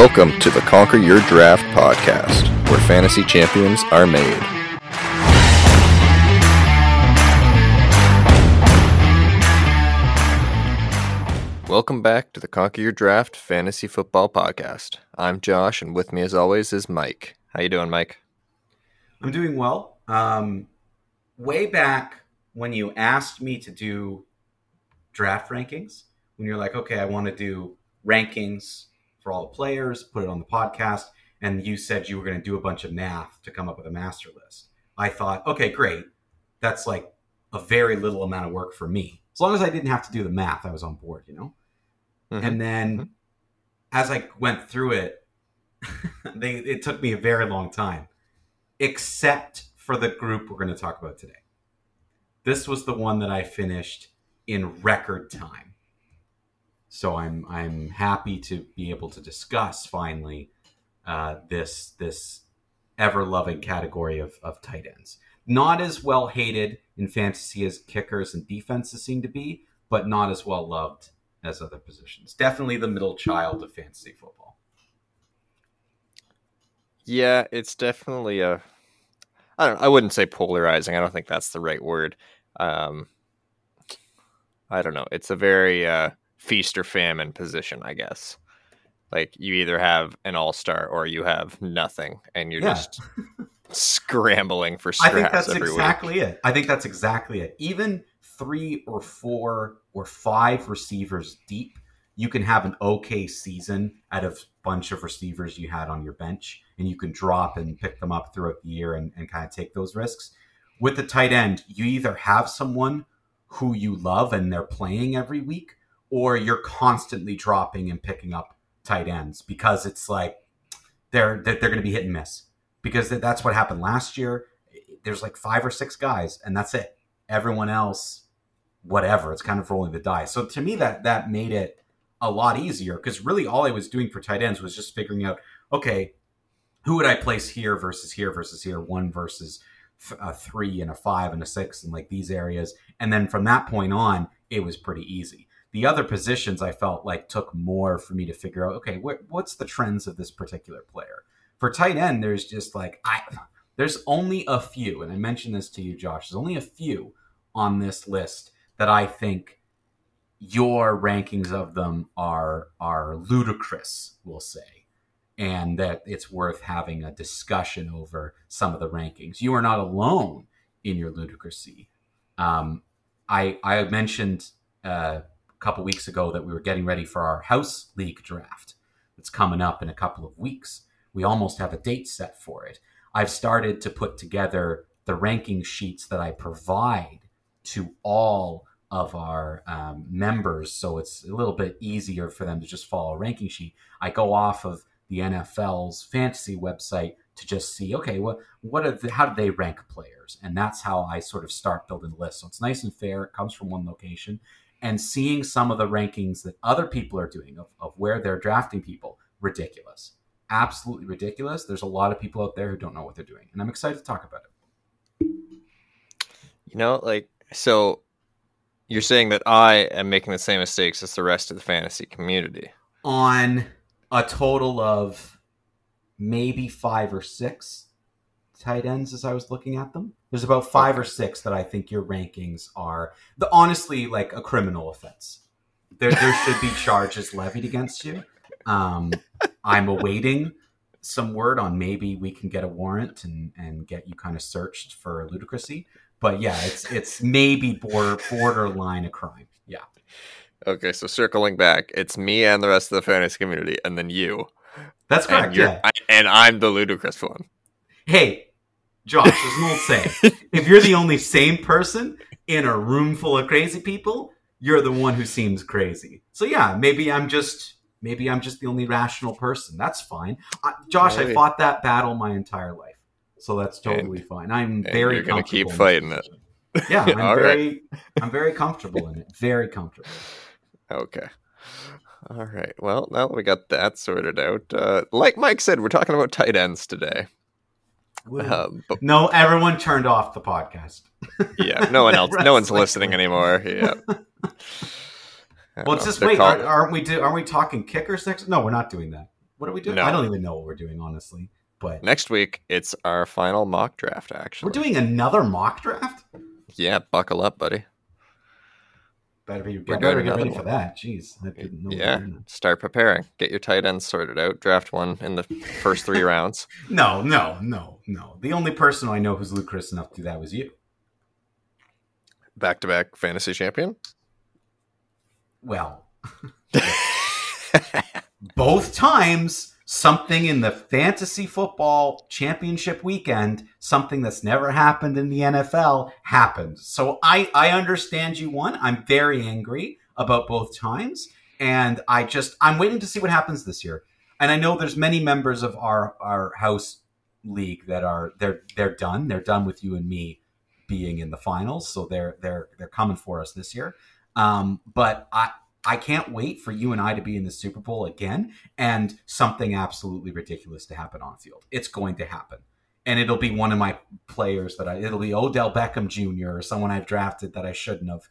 Welcome to the Conquer Your Draft podcast, where fantasy champions are made. Welcome back to the Conquer Your Draft fantasy football podcast. I'm Josh, and with me, as always, is Mike. How you doing, Mike? I'm doing well. Um, way back when you asked me to do draft rankings, when you're like, okay, I want to do rankings for all the players, put it on the podcast, and you said you were going to do a bunch of math to come up with a master list. I thought, okay, great. That's like a very little amount of work for me. As long as I didn't have to do the math, I was on board, you know? Mm-hmm. And then mm-hmm. as I went through it, they, it took me a very long time, except for the group we're going to talk about today. This was the one that I finished in record time. So I'm I'm happy to be able to discuss finally uh, this this ever loving category of, of tight ends. Not as well hated in fantasy as kickers and defenses seem to be, but not as well loved as other positions. Definitely the middle child of fantasy football. Yeah, it's definitely a. I don't. I wouldn't say polarizing. I don't think that's the right word. Um, I don't know. It's a very uh, feast or famine position, I guess. Like you either have an all star or you have nothing, and you're yeah. just scrambling for scraps. I think that's exactly week. it. I think that's exactly it. Even three or four or five receivers deep, you can have an okay season out of a bunch of receivers you had on your bench, and you can drop and pick them up throughout the year and, and kind of take those risks. With the tight end, you either have someone who you love and they're playing every week, or you're constantly dropping and picking up tight ends because it's like they're they're, they're going to be hit and miss because that's what happened last year. There's like five or six guys, and that's it. Everyone else, whatever. It's kind of rolling the dice. So to me, that that made it a lot easier because really all I was doing for tight ends was just figuring out, okay, who would I place here versus here versus here, one versus a three and a five and a six and like these areas, and then from that point on, it was pretty easy. The other positions I felt like took more for me to figure out, okay, wh- what's the trends of this particular player? For tight end, there's just like I there's only a few, and I mentioned this to you, Josh. There's only a few on this list that I think your rankings of them are are ludicrous, we'll say, and that it's worth having a discussion over some of the rankings. You are not alone in your ludicrousy. Um, I I mentioned uh, couple weeks ago that we were getting ready for our house league draft. It's coming up in a couple of weeks. We almost have a date set for it. I've started to put together the ranking sheets that I provide to all of our um, members, so it's a little bit easier for them to just follow a ranking sheet. I go off of the NFL's fantasy website to just see, okay, what what are the, how do they rank players, and that's how I sort of start building the list. So it's nice and fair. It comes from one location, and seeing some of the rankings that other people are doing of, of where they're drafting people, ridiculous. Absolutely ridiculous. There's a lot of people out there who don't know what they're doing. And I'm excited to talk about it. You know, like, so you're saying that I am making the same mistakes as the rest of the fantasy community. On a total of maybe five or six tight ends as I was looking at them. There's about five or six that I think your rankings are the honestly like a criminal offense. There, there should be charges levied against you. Um, I'm awaiting some word on maybe we can get a warrant and, and get you kind of searched for ludicrousy. But yeah, it's it's maybe border borderline a crime. Yeah. Okay, so circling back, it's me and the rest of the fantasy community, and then you. That's correct. And, yeah. and I'm the ludicrous one. Hey, Josh, there's an old saying. if you're the only sane person in a room full of crazy people, you're the one who seems crazy. So yeah, maybe I'm just maybe I'm just the only rational person. That's fine. Uh, Josh, I fought that battle my entire life, so that's totally and, fine. I'm very. You're gonna keep fighting it. Yeah, I'm very, right. I'm very comfortable in it. Very comfortable. Okay. All right. Well, now that we got that sorted out, uh, like Mike said, we're talking about tight ends today. Um, but, no, everyone turned off the podcast. yeah, no one else, no one's listening anymore. Yeah. well, just wait. Are, aren't we? Do, aren't we talking kickers next? No, we're not doing that. What are we doing? No. I don't even know what we're doing, honestly. But Next week, it's our final mock draft. Actually, we're doing another mock draft. Yeah, buckle up, buddy. Better be We're better get ready one. for that. Jeez, I didn't know. Yeah, that. start preparing. Get your tight ends sorted out. Draft one in the first three rounds. No, no, no, no. The only person I know who's ludicrous enough to do that was you. Back to back fantasy champion. Well, both times something in the fantasy football championship weekend, something that's never happened in the NFL, happened. So I I understand you won. I'm very angry about both times, and I just I'm waiting to see what happens this year. And I know there's many members of our our house league that are they're they're done. They're done with you and me being in the finals, so they're they're they're coming for us this year. Um, but I I can't wait for you and I to be in the Super Bowl again and something absolutely ridiculous to happen on field. It's going to happen. And it'll be one of my players that I it'll be Odell Beckham Jr. or someone I've drafted that I shouldn't have.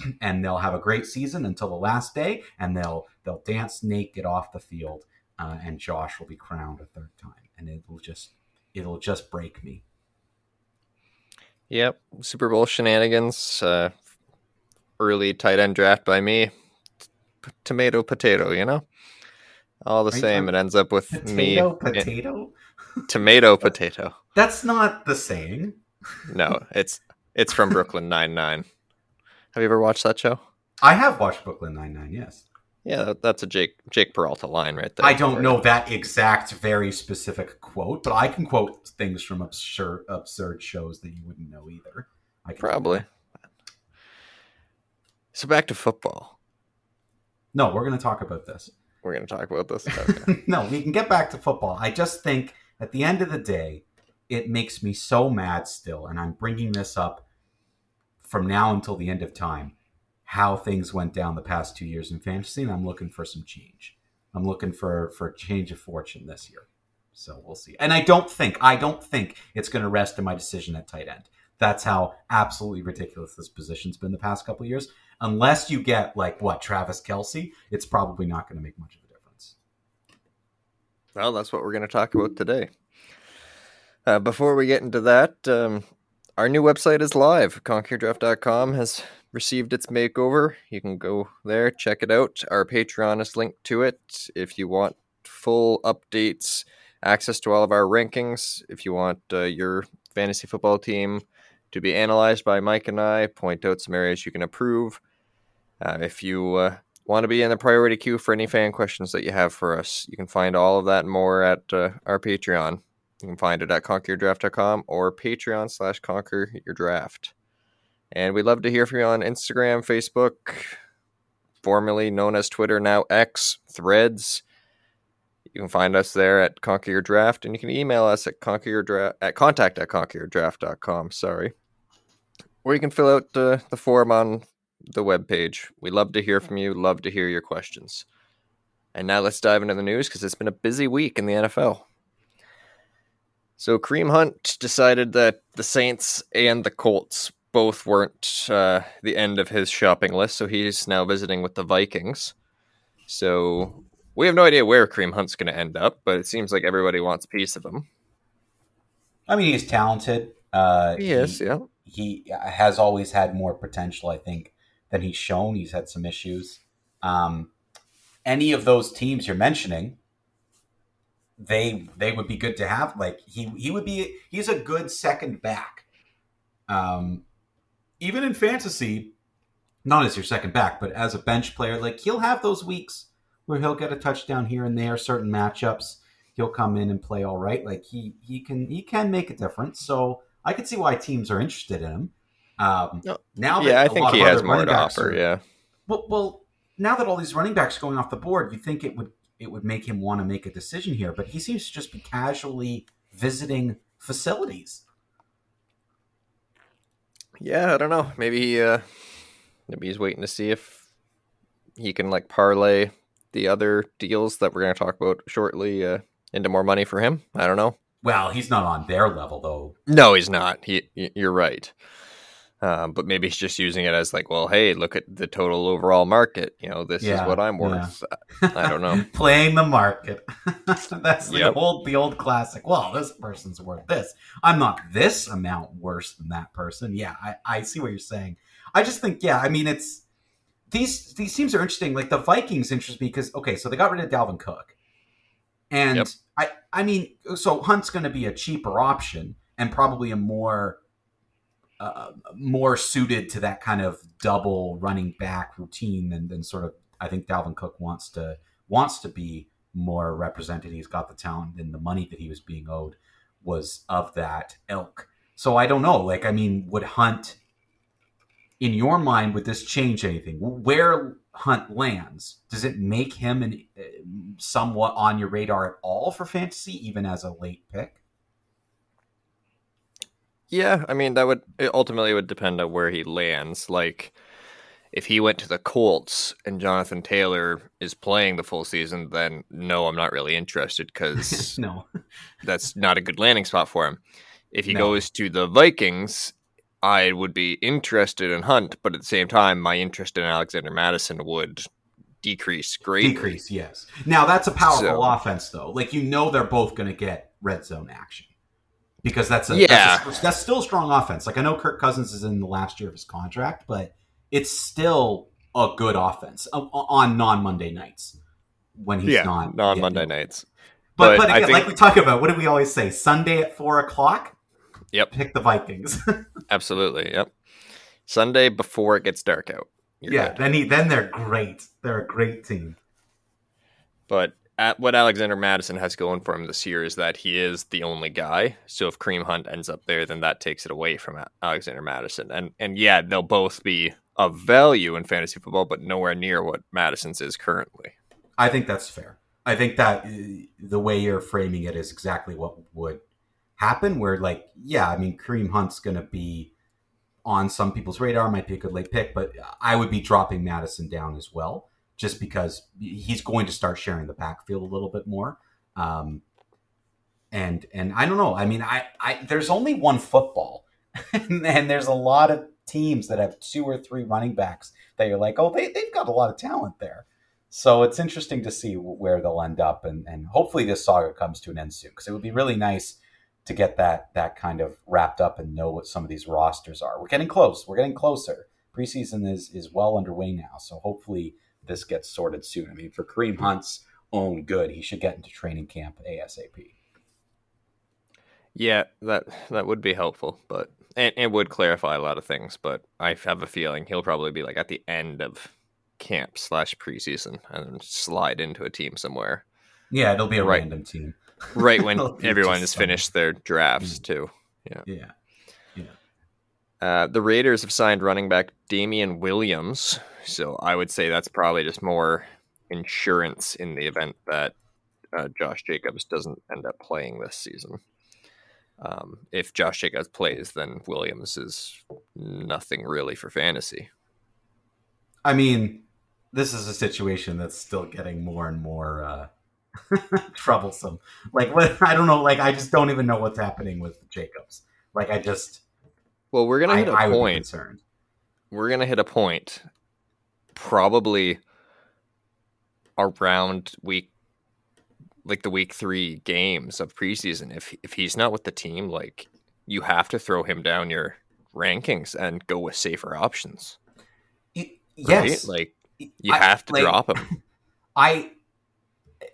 And they'll have a great season until the last day, and they'll they'll dance naked off the field, uh, and Josh will be crowned a third time, and it'll just it'll just break me. Yep, Super Bowl shenanigans. Uh, early tight end draft by me. Tomato, potato. You know, all the Are same. talking It ends up with Potato, me. potato. tomato, potato. That's not the saying. No, it's it's from Brooklyn Nine Nine. Have you ever watched that show? I have watched Brooklyn Nine Nine. Yes. Yeah, that's a Jake Jake Peralta line right there. I don't know that exact, very specific quote, but I can quote things from absurd, absurd shows that you wouldn't know either. I can Probably. So back to football. No, we're going to talk about this. We're going to talk about this. Okay. no, we can get back to football. I just think at the end of the day, it makes me so mad still, and I'm bringing this up from now until the end of time. How things went down the past two years in fantasy, and I'm looking for some change. I'm looking for for a change of fortune this year. So we'll see. And I don't think I don't think it's going to rest in my decision at tight end. That's how absolutely ridiculous this position's been the past couple of years. Unless you get like what Travis Kelce, it's probably not going to make much of a difference. well, that's what we're going to talk about today. Uh, before we get into that, um, our new website is live. ConquerDraft.com has received its makeover. You can go there, check it out. Our Patreon is linked to it. If you want full updates, access to all of our rankings, if you want uh, your fantasy football team to be analyzed by Mike and I, point out some areas you can improve. Uh, if you uh, want to be in the priority queue for any fan questions that you have for us, you can find all of that and more at uh, our Patreon. You can find it at conqueryourdraft.com or Patreon slash conquer your draft. And we'd love to hear from you on Instagram, Facebook, formerly known as Twitter, now X, Threads. You can find us there at Conquer Your Draft, and you can email us at conquer draft at contact at conqueryourdraft.com. Sorry. Or you can fill out uh, the form on the webpage. We love to hear from you, love to hear your questions. And now let's dive into the news because it's been a busy week in the NFL. So Kareem Hunt decided that the Saints and the Colts both weren't uh, the end of his shopping list, so he's now visiting with the Vikings. So we have no idea where Kareem Hunt's going to end up, but it seems like everybody wants a piece of him. I mean, he's talented. Uh, He is, yeah. he has always had more potential, I think, than he's shown. He's had some issues. Um, any of those teams you're mentioning, they they would be good to have. Like he he would be he's a good second back. Um, even in fantasy, not as your second back, but as a bench player, like he'll have those weeks where he'll get a touchdown here and there, certain matchups. He'll come in and play all right. Like he he can he can make a difference. So I could see why teams are interested in him. Um, No. now, that Yeah, I a think lot he has more to offer, are- yeah. Well, well, now that all these running backs are going off the board, you think it would it would make him want to make a decision here, but he seems to just be casually visiting facilities. Yeah, I don't know. Maybe he, uh, maybe he's waiting to see if he can like parlay the other deals that we're going to talk about shortly uh, into more money for him. I don't know. Well, he's not on their level though. No, he's not. He, you're right. Um, but maybe he's just using it as like, well, hey, look at the total overall market. You know, this Yeah, is what I'm worth. I don't know. Playing the market. That's the Yep. old the old classic. Well, this person's worth this. I'm not this amount worse than that person. Yeah, I, I see what you're saying. I just think, yeah, I mean it's these these teams are interesting. Like the Vikings interest me because okay, so they got rid of Dalvin Cook. And Yep. I I mean, so Hunt's gonna be a cheaper option and probably a more uh, more suited to that kind of double running back routine than, than sort of I think Dalvin Cook wants to wants to be more represented. He's got the talent and the money that he was being owed was of that ilk. So I don't know. Like I mean, would Hunt in your mind would this change anything? Where Hunt lands, does it make him an, uh, somewhat on your radar at all for fantasy, even as a late pick? Yeah, I mean that would it ultimately would depend on where he lands. Like if he went to the Colts and Jonathan Taylor is playing the full season, then no, I'm not really interested because no. that's not a good landing spot for him. If he No. goes to the Vikings, I would be interested in Hunt, but at the same time, my interest in Alexander Mattison would decrease greatly. Decrease, yes. Now that's a powerful So- offense, though. Like you know, they're both going to get red zone action because that's a Yeah. that's, a, that's still a strong offense. Like I know Kirk Cousins is in the last year of his contract, but it's still a good offense um, on non Monday nights when he's yeah, not non Monday nights. But, But but again, think- like we talk about, what do we always say? Sunday at four o'clock. Yep. Pick the Vikings. Absolutely. Yep. Sunday before it gets dark out. Yeah. good. Then he then they're great. They're a great team. But at what Alexander Mattison has going for him this year is that he is the only guy. So if Kareem Hunt ends up there, then that takes it away from Alexander Mattison. And and yeah, they'll both be of value in fantasy football, but nowhere near what Mattison's is currently. I think that's fair. I think that uh, the way you're framing it is exactly what would happen. Where, like, yeah, I mean, Kareem Hunt's going to be on some people's radar, might be a good late pick, but I would be dropping Mattison down as well, just because he's going to start sharing the backfield a little bit more. Um, and and I don't know. I mean, I, I there's only one football, and there's a lot of teams that have two or three running backs that you're like, oh, they they've got a lot of talent there. So it's interesting to see where they'll end up, and, and hopefully this saga comes to an end soon because it would be really nice to get that that kind of wrapped up and know what some of these rosters are. We're getting close. We're getting closer. Preseason is is well underway now, so hopefully this gets sorted soon. I mean, for Kareem Hunt's own good, he should get into training camp asap. Yeah, that that would be helpful, but and it would clarify a lot of things. But I have a feeling he'll probably be like at the end of camp slash preseason and slide into a team somewhere Yeah, it'll be a Right. random team. right when everyone has finished their drafts mm. too. Yeah. Yeah. Uh, the Raiders have signed running back Damien Williams, so I would say that's probably just more insurance in the event that uh, Josh Jacobs doesn't end up playing this season. Um, if Josh Jacobs plays, then Williams is nothing really for fantasy. I mean, this is a situation that's still getting more and more uh, troublesome. Like, what? I don't know. Like, I just don't even know what's happening with Jacobs. Like, I just, Well, we're gonna I, hit a I would be point. We're gonna hit a point, probably around week, like the week three games of preseason. If if he's not with the team, like you have to throw him down your rankings and go with safer options. Y- Right? Yes, like you I- have to like, drop him. I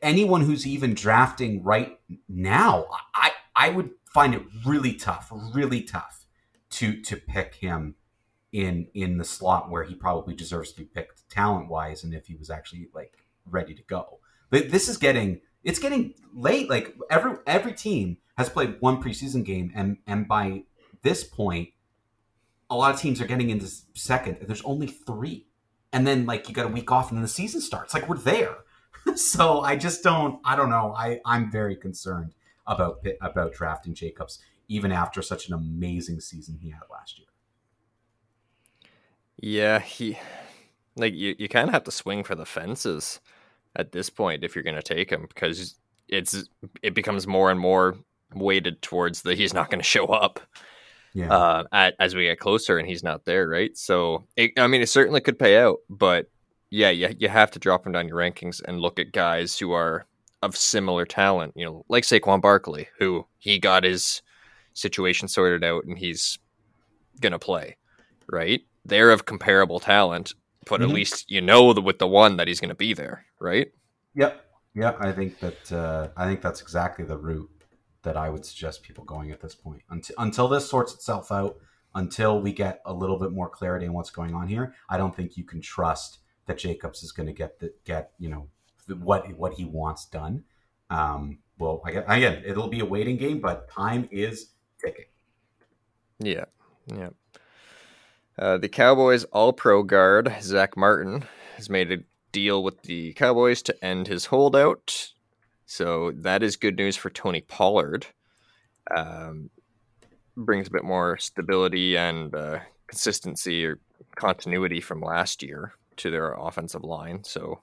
anyone who's even drafting right now, I I would find it really tough, really tough to to pick him in in the slot where he probably deserves to be picked talent wise, and if he was actually like ready to go. But this is getting it's getting late. Like every every team has played one preseason game, and and by this point, a lot of teams are getting into second. And There's only three, and then like you got a week off, and then the season starts. Like we're there. so I just don't. I don't know. I I'm very concerned about about drafting Jacobs even after such an amazing season he had last year. Yeah, he like you. You kind of have to swing for the fences at this point if you're gonna take him because it's it becomes more and more weighted towards the he's not going to show up. Yeah. uh, at, as we get closer and he's not there, right? So, it, I mean, it certainly could pay out, but yeah, you, you have to drop him down your rankings and look at guys who are of similar talent, you know, like Saquon Barkley, who he got his situation sorted out and he's going to play, right? They're of comparable talent, but Mhm. at least you know that with the one that he's going to be there, right? Yep. Yep. I think that uh, I think that's exactly the route that I would suggest people going at this point. Until until this sorts itself out, until we get a little bit more clarity on what's going on here, I don't think you can trust that Jacobs is going to get the get you know what what he wants done. Um, well, again, it'll be a waiting game, but time is Yeah, yeah. Uh, the Cowboys All Pro guard Zack Martin has made a deal with the Cowboys to end his holdout, so that is good news for Tony Pollard. Um, brings a bit more stability and uh, consistency or continuity from last year to their offensive line. So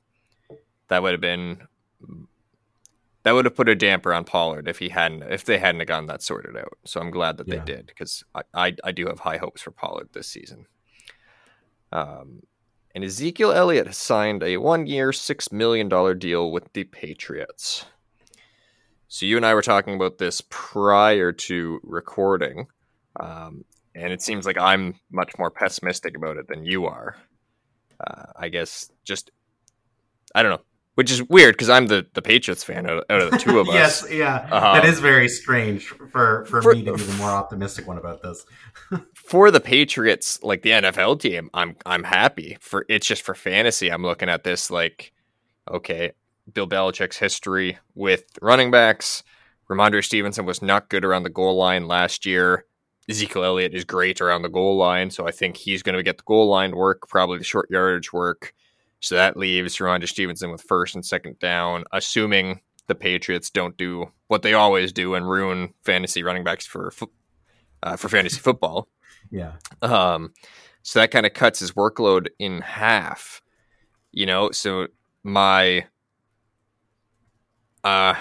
that would have been that would have put a damper on Pollard if he hadn't if they hadn't gotten that sorted out. So I'm glad that Yeah. they did because I, I I do have high hopes for Pollard this season. Um, and Ezekiel Elliott has signed a one-year, six million dollar deal with the Patriots. So you and I were talking about this prior to recording, um, and it seems like I'm much more pessimistic about it than you are. Uh, I guess just I don't know, which is weird because I'm the the Patriots fan out, out of the two of us. yes, yeah, Uh-huh. that is very strange for for, For- me to be the more optimistic one about this. for the Patriots, like the NFL team, I'm I'm happy for it's just for fantasy. I'm looking at this like, okay, Bill Belichick's history with running backs. Rhamondre Stevenson was not good around the goal line last year. Ezekiel Elliott is great around the goal line, so I think he's going to get the goal line work, probably the short yardage work. So that leaves Rhamondre Stevenson with first and second down, assuming the Patriots don't do what they always do and ruin fantasy running backs for uh, for fantasy football. Yeah, Um, so that kind of cuts his workload in half. You know, so my uh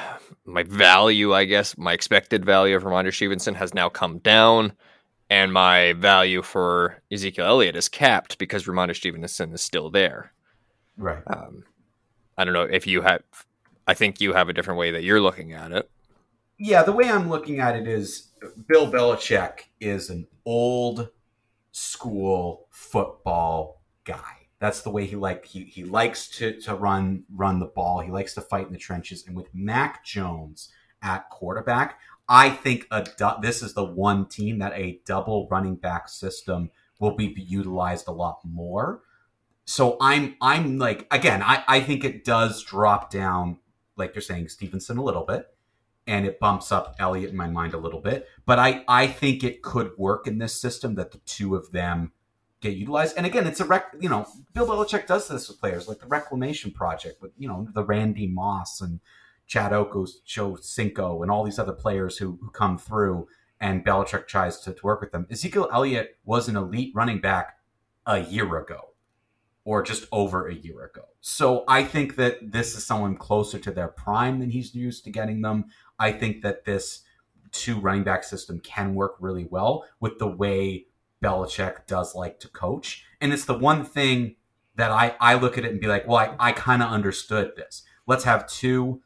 my value, I guess, my expected value of Rhamondre Stevenson has now come down, and my value for Ezekiel Elliott is capped because Rhamondre Stevenson is still there. Right. Um, I don't know if you have. I think you have a different way that you're looking at it. Yeah, the way I'm looking at it is Bill Belichick is an old school football guy. That's the way he like he, he likes to, to run run the ball. He likes to fight in the trenches. And with Mac Jones at quarterback, I think a du- this is the one team that a double running back system will be utilized a lot more. So I'm I'm like again, I, I think it does drop down, like you're saying, Stevenson a little bit and it bumps up Elliott in my mind a little bit. But I, I think it could work in this system that the two of them get utilized. And again, it's a rec. You know, Bill Belichick does this with players like the Reclamation Project with you know the Randy Moss and Chad Ochocinco, and all these other players who, who come through. And Belichick tries to, to work with them. Ezekiel Elliott was an elite running back a year ago or just over a year ago. So I think that this is someone closer to their prime than he's used to getting them. I think that this two running back system can work really well with the way Belichick does like to coach. And it's the one thing that I, I look at it and be like, well, I, I kind of understood this. Let's have two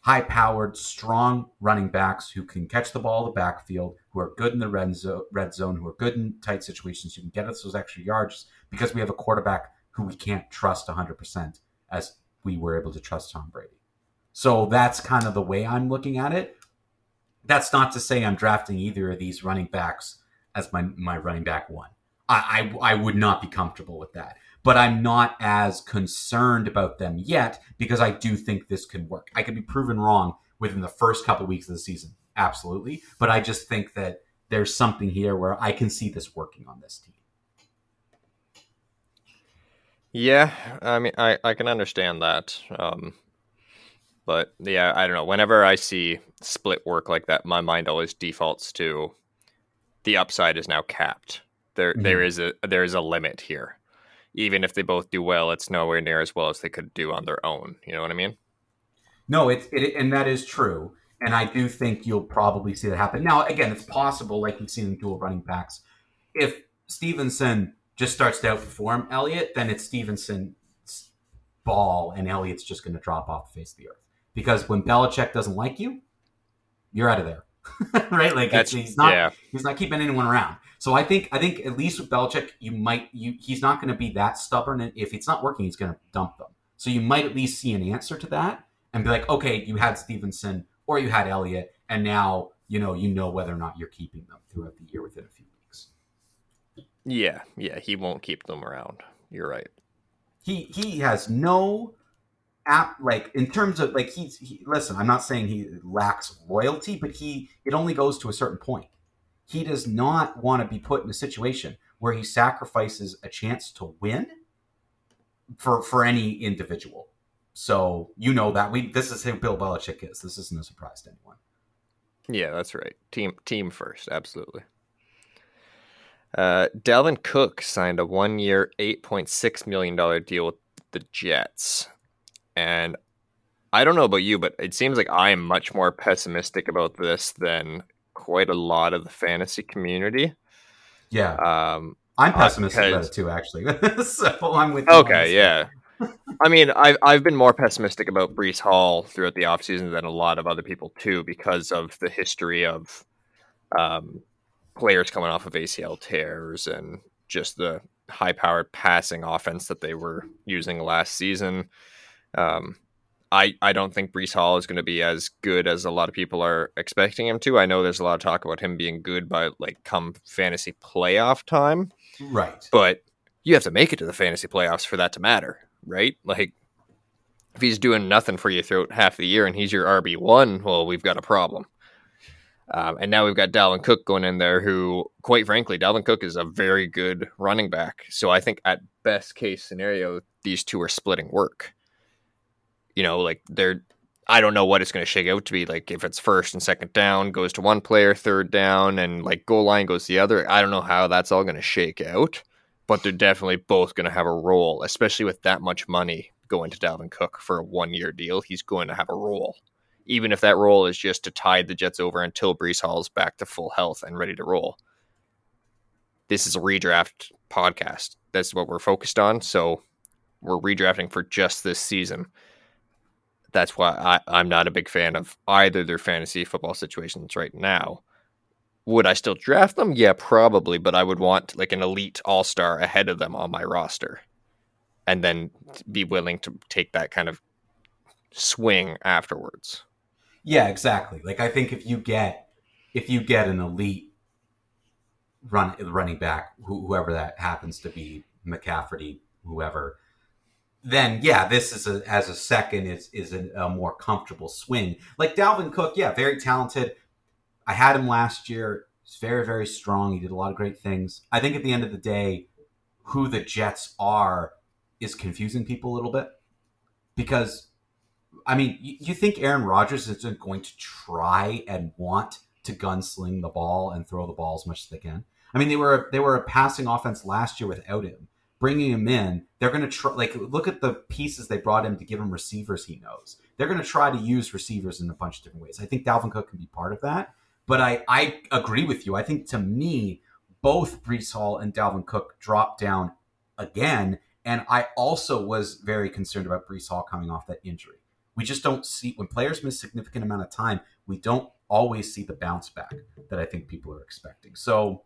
high powered, strong running backs who can catch the ball in the backfield, who are good in the red, zo- red zone, who are good in tight situations, who can get us those extra yards because we have a quarterback who we can't trust 100% as we were able to trust Tom Brady. So that's kind of the way I'm looking at it. That's not to say I'm drafting either of these running backs as my, my running back one. I, I, I would not be comfortable with that. But I'm not as concerned about them yet because I do think this can work. I could be proven wrong within the first couple weeks of the season. Absolutely. But I just think that there's something here where I can see this working on this team. Yeah, I mean, I, I can understand that. Um, but yeah, I don't know. Whenever I see split work like that, my mind always defaults to the upside is now capped. There, there Mhm. is a there is a limit here. Even if they both do well, it's nowhere near as well as they could do on their own. You know what I mean? No, it's it, and that is true. And I do think you'll probably see that happen. Now, again, it's possible, like we've seen in dual running backs, if Stevenson just starts to outperform Elliott, then it's Stevenson's ball, and Elliott's just going to drop off the face of the earth. Because when Belichick doesn't like you, you're out of there, right? Like he's not yeah. he's not keeping anyone around. So I think I think at least with Belichick, you might you he's not going to be that stubborn. And if it's not working, he's going to dump them. So you might at least see an answer to that and be like, okay, you had Stevenson or you had Elliott, and now you know you know whether or not you're keeping them throughout the year within a few. Yeah, yeah, he won't keep them around. You're right. He he has no app like in terms of like he's he, listen. I'm not saying he lacks loyalty, but he it only goes to a certain point. He does not want to be put in a situation where he sacrifices a chance to win for for any individual. So you know that we this is who Bill Belichick is. This isn't a surprise to anyone. Yeah, that's right. Team team first, absolutely. Uh, Dalvin Cook signed a one-year, eight point six million dollar deal with the Jets, and I don't know about you, but it seems like I am much more pessimistic about this than quite a lot of the fantasy community. Yeah. Um, I'm pessimistic uh, about it too, actually. so I'm with. you. Okay, yeah. I mean, I've I've been more pessimistic about Breece Hall throughout the offseason than a lot of other people too, because of the history of um, players coming off of ACL tears and just the high-powered passing offense that they were using last season. Um, I, I don't think Breece Hall is going to be as good as a lot of people are expecting him to. I know there's a lot of talk about him being good by like come fantasy playoff time. Right. But you have to make it to the fantasy playoffs for that to matter, right? Like if he's doing nothing for you throughout half the year and he's your RB one, well, we've got a problem. Um, and now we've got Dalvin Cook going in there, who, quite frankly, Dalvin Cook is a very good running back. So I think at best case scenario, these two are splitting work. You know, like they're I don't know what it's going to shake out to be. Like if it's first and second down goes to one player, third down, and like goal line goes the other. I don't know how that's all going to shake out, but they're definitely both going to have a role, especially with that much money going to Dalvin Cook for a one year deal. He's going to have a role, even if that role is just to tide the Jets over until Breece Hall's back to full health and ready to roll. This is a redraft podcast. That's what we're focused on. So we're redrafting for just this season that's why I, am not a big fan of either their fantasy football situations right now. Would I still draft them? Yeah, probably, but I would want like an elite all star ahead of them on my roster and then be willing to take that kind of swing afterwards. Yeah, exactly. Like I think if you get if you get an elite run running back, whoever that happens to be, McCafferty, whoever, then yeah, this is a, as a second is is a, a, more comfortable swing. Like Dalvin Cook, yeah, very talented. I had him last year. He's very very strong. He did a lot of great things. I think at the end of the day, who the Jets are is confusing people a little bit because I mean, you, you think Aaron Rodgers isn't going to try and want to gunsling the ball and throw the ball as much as they can? I mean, they were they were a passing offense last year without him bringing him in, they're going to try. Like, look at the pieces they brought him to give him receivers he knows. They're going to try to use receivers in a bunch of different ways. I think Dalvin Cook can be part of that. But I, I agree with you. I think to me, both Breece Hall and Dalvin Cook dropped down again. And I also was very concerned about Breece Hall coming off that injury. We just don't see when players miss significant amount of time, we don't always see the bounce back that I think people are expecting. So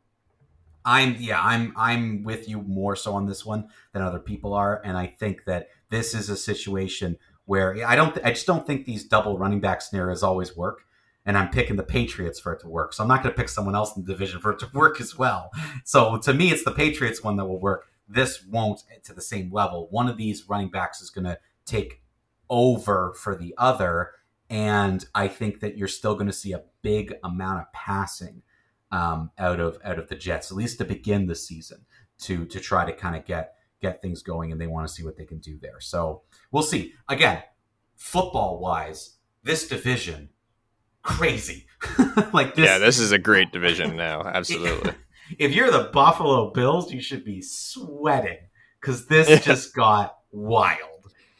I'm yeah, I'm I'm with you more so on this one than other people are, and I think that this is a situation where I don't I just don't think these double running back scenarios always work. And I'm picking the Patriots for it to work. So I'm not going to pick someone else in the division for it to work as well. So to me, it's the Patriots one that will work. This won't eh, to the same level. One of these running backs is going to take over for the other. And I think that you're still going to see a big amount of passing um, out of out of the Jets, at least to begin the season, to to try to kind of get get things going, and they want to see what they can do there. So we'll see. Again, football wise, this division crazy. like this, yeah, this is a great division now. Absolutely. if you're the Buffalo Bills, you should be sweating because this just got wild.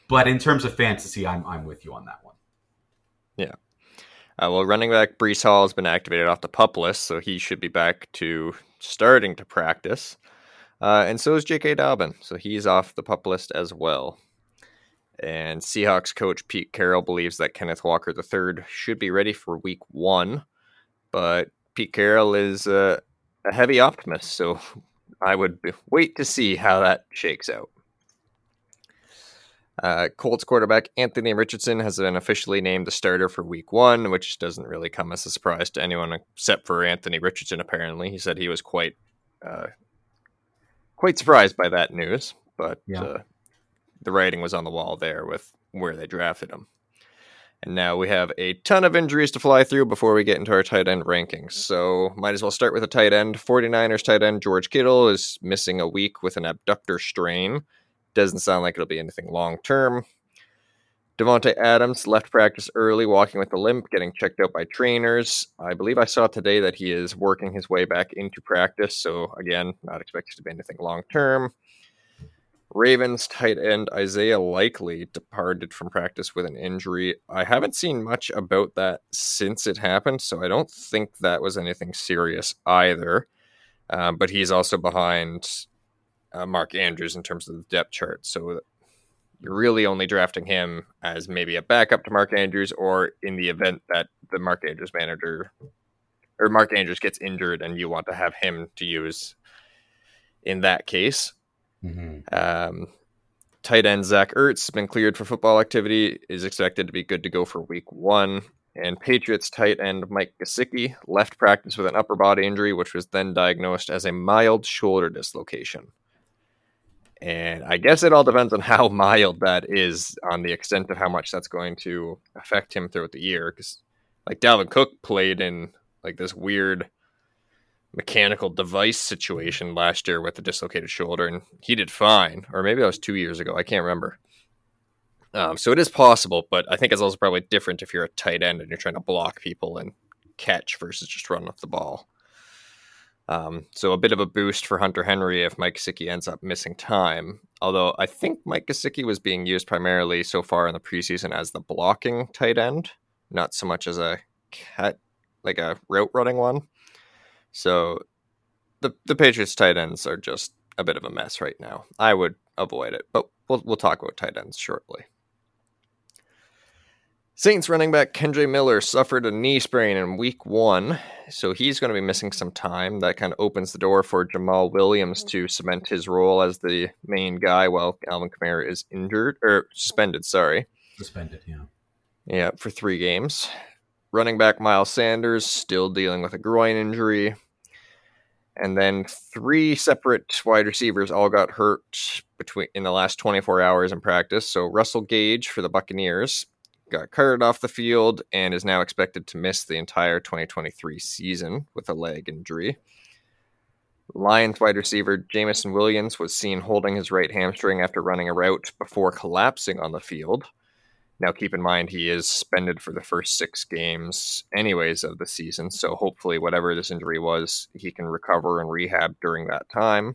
But in terms of fantasy, I'm I'm with you on that one. Yeah. Uh, well, running back Breece Hall has been activated off the pup list, so he should be back to starting to practice. Uh, and so is J.K. Dobbin, so he's off the pup list as well. And Seahawks coach Pete Carroll believes that Kenneth Walker III should be ready for week one, but Pete Carroll is uh, a heavy optimist, so I would wait to see how that shakes out. Uh, Colts quarterback Anthony Richardson has been officially named the starter for week one, which doesn't really come as a surprise to anyone except for Anthony Richardson, apparently. He said he was quite uh, quite surprised by that news, but yeah. uh, the writing was on the wall there with where they drafted him. And now we have a ton of injuries to fly through before we get into our tight end rankings. So might as well start with a tight end. 49ers tight end George Kittle is missing a week with an abductor strain. Doesn't sound like it'll be anything long term. Davante Adams left practice early, walking with a limp, getting checked out by trainers. I believe I saw today that he is working his way back into practice. So again, not expected to be anything long term. Ravens tight end Isaiah Likely departed from practice with an injury. I haven't seen much about that since it happened, so I don't think that was anything serious either. Um, but he's also behind uh, Mark Andrews in terms of the depth chart. So you're really only drafting him as maybe a backup to Mark Andrews, or in the event that the Mark Andrews manager or Mark Andrews gets injured and you want to have him to use in that case. Mm-hmm. Um, tight end Zach Ertz has been cleared for football activity, is expected to be good to go for week one. And Patriots tight end Mike Gesicki left practice with an upper body injury, which was then diagnosed as a mild shoulder dislocation. And I guess it all depends on how mild that is, on the extent of how much that's going to affect him throughout the year. Because, like, Dalvin Cook played in like this weird mechanical device situation last year with the dislocated shoulder, and he did fine. Or maybe that was two years ago. I can't remember. Um, so it is possible, but I think it's also probably different if you're a tight end and you're trying to block people and catch versus just run off the ball. Um, so a bit of a boost for Hunter Henry if Mike Gesicki ends up missing time. Although I think Mike Gesicki was being used primarily so far in the preseason as the blocking tight end, not so much as a cat like a route running one. So the the Patriots tight ends are just a bit of a mess right now. I would avoid it, but we'll we'll talk about tight ends shortly. Saints running back Kendre Miller suffered a knee sprain in week one, so he's going to be missing some time. That kind of opens the door for Jamaal Williams to cement his role as the main guy while Alvin Kamara is injured or suspended. Sorry, suspended. Yeah, yeah, for three games. Running back Miles Sanders still dealing with a groin injury. And then three separate wide receivers all got hurt between in the last 24 hours in practice. So Russell Gage for the Buccaneers got carted off the field and is now expected to miss the entire 2023 season with a leg injury. Lions wide receiver Jameson Williams was seen holding his right hamstring after running a route before collapsing on the field. Now, keep in mind, he is suspended for the first six games, anyways, of the season. So, hopefully, whatever this injury was, he can recover and rehab during that time.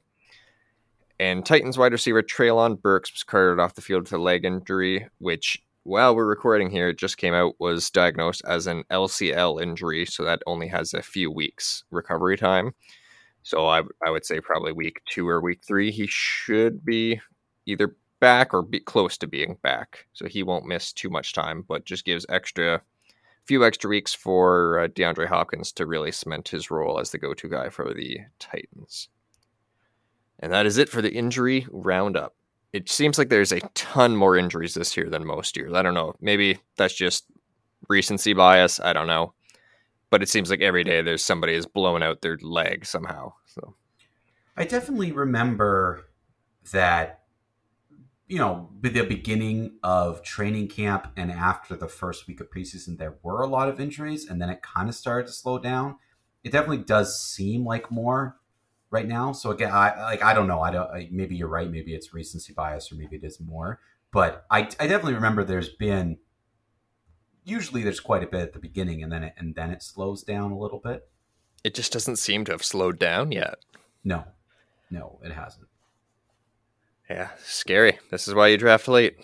And Titans wide receiver Treylon Burks was carted off the field with a leg injury, which, while we're recording here, it just came out, was diagnosed as an LCL injury. So, that only has a few weeks recovery time. So, I, I would say probably week two or week three, he should be either back or be close to being back. So he won't miss too much time, but just gives extra few extra weeks for uh, DeAndre Hopkins to really cement his role as the go-to guy for the Titans. And that is it for the injury roundup. It seems like there's a ton more injuries this year than most years. I don't know. Maybe that's just recency bias. I don't know. But it seems like every day there's somebody is blowing out their leg somehow. So I definitely remember that you know, the beginning of training camp and after the first week of preseason, there were a lot of injuries, and then it kind of started to slow down. It definitely does seem like more right now. So again, I like I don't know. I don't. I, maybe you're right. Maybe it's recency bias, or maybe it is more. But I, I definitely remember there's been usually there's quite a bit at the beginning, and then it, and then it slows down a little bit. It just doesn't seem to have slowed down yet. No, no, it hasn't. Yeah, scary. This is why you draft late.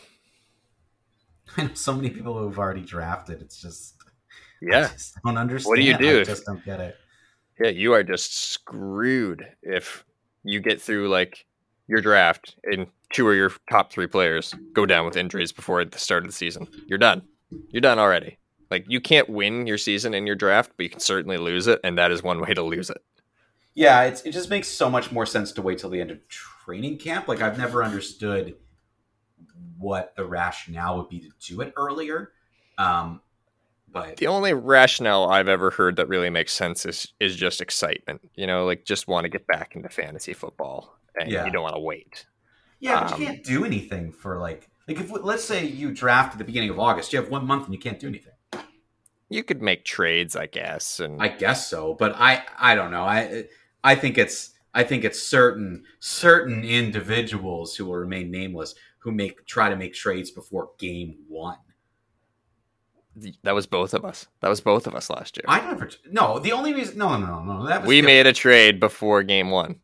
I know so many people who've already drafted. It's just Yeah. I just don't understand. What do you do I just don't get it. Yeah, you are just screwed if you get through like your draft and two of your top three players go down with injuries before the start of the season. You're done. You're done already. Like you can't win your season in your draft, but you can certainly lose it, and that is one way to lose it. Yeah, it's, it just makes so much more sense to wait till the end of training camp. Like I've never understood what the rationale would be to do it earlier. Um, but The only rationale I've ever heard that really makes sense is is just excitement. You know, like just want to get back into fantasy football, and Yeah. you don't want to wait. yeah, but um, you can't do anything for like like if let's say you draft at the beginning of August, you have one month and you can't do anything. You could make trades, I guess, and I guess so, but I I don't know. I I think it's I think it's certain certain individuals who will remain nameless who make try to make trades before game one. That was both of us. That was both of us last year. I never. No, the only reason. No, no, no, no. That was we different. made a trade before game one.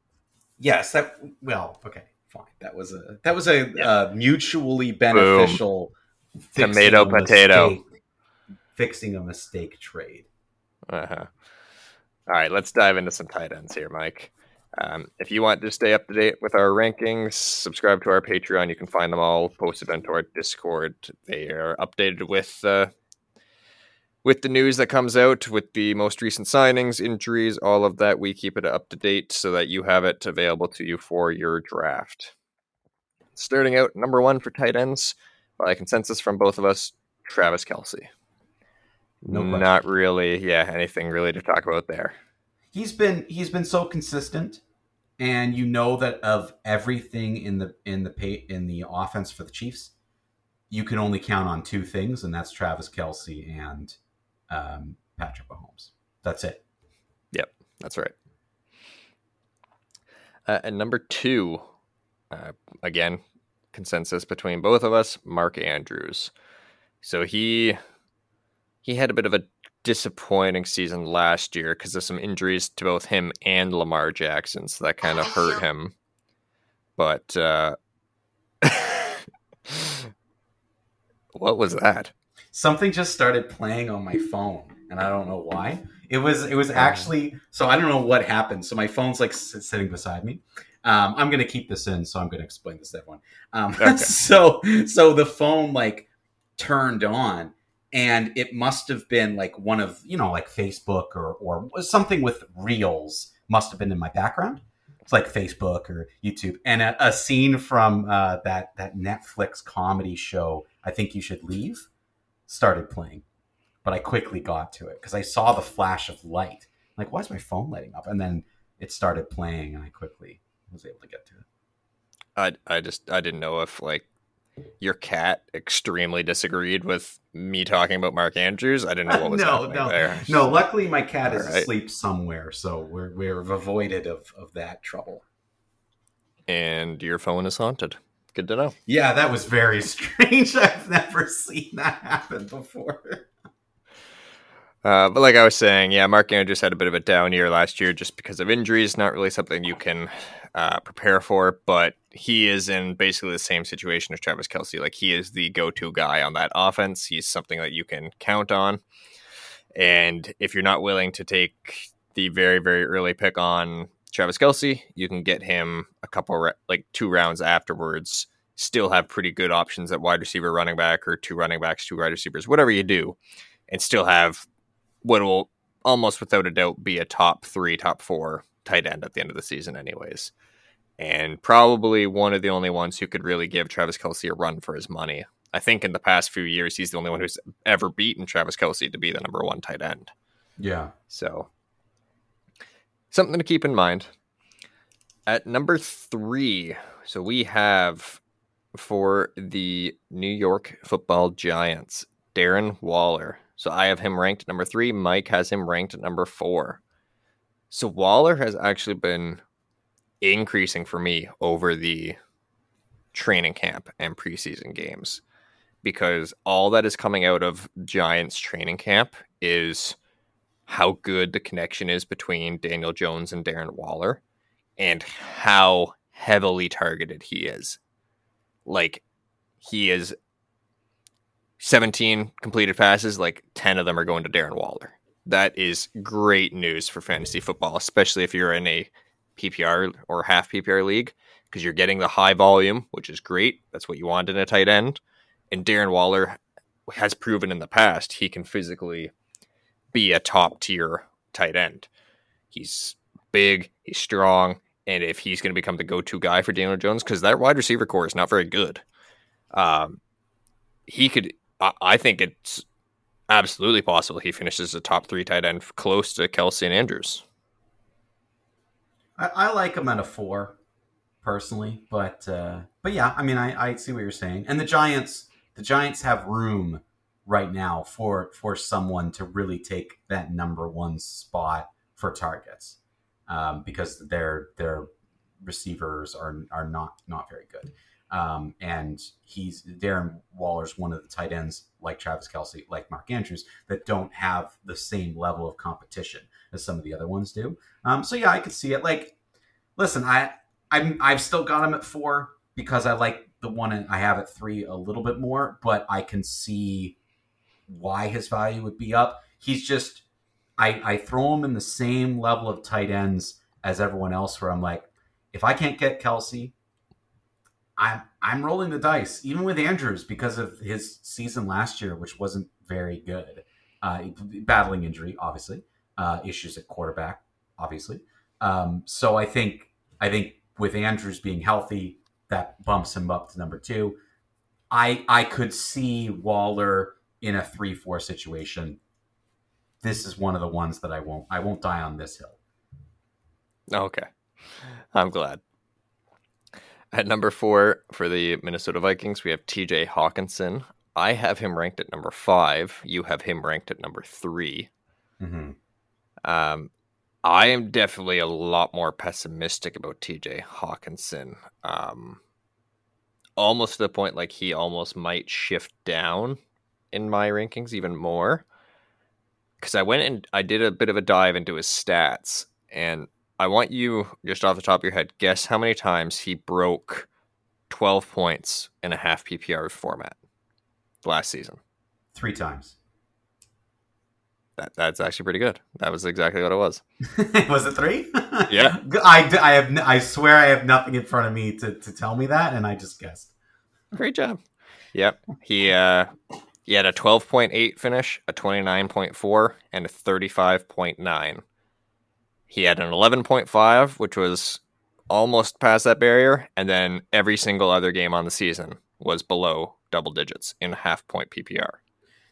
Yes, that. Well, okay, fine. That was a that was a Yeah. uh, mutually beneficial Tomato, potato. mistake- fixing a mistake trade. Uh-huh. All right, let's dive into some tight ends here, Mike. Um, if you want to stay up to date with our rankings, subscribe to our Patreon. You can find them all posted onto our Discord. They are updated with uh, with the news that comes out, with the most recent signings, injuries, all of that. We keep it up to date so that you have it available to you for your draft. Starting out number one for tight ends by consensus from both of us, Travis Kelce. No question. Not really, yeah, anything really to talk about there. He's been he's been so consistent, and you know that of everything in the in the pay, in the offense for the Chiefs, you can only count on two things, and that's Travis Kelce and um, Patrick Mahomes. That's it. Yep, that's right. Uh, and number two, uh, again, consensus between both of us, Mark Andrews. So he he had a bit of a disappointing season last year because of some injuries to both him and Lamar Jackson, so that kind of hurt him. But uh, what was that? Something just started playing on my phone and i don't know why. It was it was actually so i don't know what happened. So my phone's like sitting beside me. Um, i'm gonna keep this in so i'm gonna explain this to everyone. Um, Okay. so so the phone like turned on and it must have been like one of you know like facebook or or something with reels must have been in my background. It's like facebook or youtube. And a, a scene from uh, that that netflix comedy show i think you should leave started playing, but I quickly got to it because I saw the flash of light. Like, why is my phone lighting up? And then it started playing, and I quickly was able to get to it. I I just I didn't know if like your cat extremely disagreed with me talking about Mark Andrews. I didn't know what was No, happening no. there. No, luckily my cat is All right. asleep somewhere, so we're we're avoided of of that trouble. and your phone is haunted. Good to know. Yeah, that was very strange. I've never seen that happen before. Uh, but like I was saying, yeah, Mark Andrews had a bit of a down year last year just because of injuries. Not really something you can uh, prepare for, but he is in basically the same situation as Travis Kelce. Like he is the go-to guy on that offense. He's something that you can count on. And if you're not willing to take the very very early pick on Travis Kelce, you can get him a couple like two rounds afterwards. Still have pretty good options at wide receiver, running back, or two running backs, two wide receivers, whatever you do, and still have what will almost without a doubt be a top three, top four tight end at the end of the season, anyways. And probably one of the only ones who could really give Travis Kelce a run for his money. I think in the past few years, he's the only one who's ever beaten Travis Kelce to be the number one tight end. Yeah. So, something to keep in mind. At number three, so we have for the New York football Giants, Darren Waller. So I have him ranked number three. Mike has him ranked at number four. So Waller has actually been increasing for me over the training camp and preseason games because all that is coming out of Giants training camp is how good the connection is between Daniel Jones and Darren Waller and how heavily targeted he is. Like he is 17 completed passes, like 10 of them are going to Darren Waller. That is great news for fantasy football, especially if you're in a PPR or half PPR league, because you're getting the high volume, which is great. That's what you want in a tight end. And Darren Waller has proven in the past he can physically be a top tier tight end. He's big, he's strong, and if he's going to become the go to guy for Daniel Jones, because that wide receiver core is not very good, um, he could. I, I think it's absolutely possible he finishes a top three tight end close to Kelce and Andrews. I, I like him at a four, personally, but uh, but yeah, I mean, I, I see what you're saying. And the Giants, the Giants have room right now for for someone to really take that number one spot for targets um, because their their receivers are are not not very good. Um, and he's Darren Waller's one of the tight ends like Travis Kelce, like Mark Andrews, that don't have the same level of competition as some of the other ones do. Um, so yeah, I could see it. Like, listen, I I'm I've still got him at four because I like the one I have at three a little bit more, but I can see why his value would be up. He's just I, I throw him in the same level of tight ends as everyone else where I'm like, if I can't get Kelce, I'm I'm rolling the dice, even with Andrews because of his season last year, which wasn't very good. Uh, battling injury, obviously, uh, issues at quarterback, obviously. Um, so I think I think with Andrews being healthy, that bumps him up to number two. I I could see Waller in a three four situation. This is one of the ones that I won't I won't die on this hill. Okay, I'm glad. At number four for the Minnesota Vikings, we have TJ Hockenson. I have him ranked at number five. You have him ranked at number 3 mm-hmm. Um, I am definitely a lot more pessimistic about TJ Hockenson. Um, almost to the point like he almost might shift down in my rankings even more. Because I went and I did a bit of a dive into his stats, and I want you, just off the top of your head, guess how many times he broke 12 points in a half PPR format last season. Three times. That, that's actually pretty good. That was exactly what it was. was it three? Yeah. I, I have I swear I have nothing in front of me to, to tell me that, and I just guessed. Great job. Yep. He uh he had a 12.8 finish, a 29.4, and a 35.9 he had an 11.5, which was almost past that barrier, and then every single other game on the season was below double digits in half point PPR.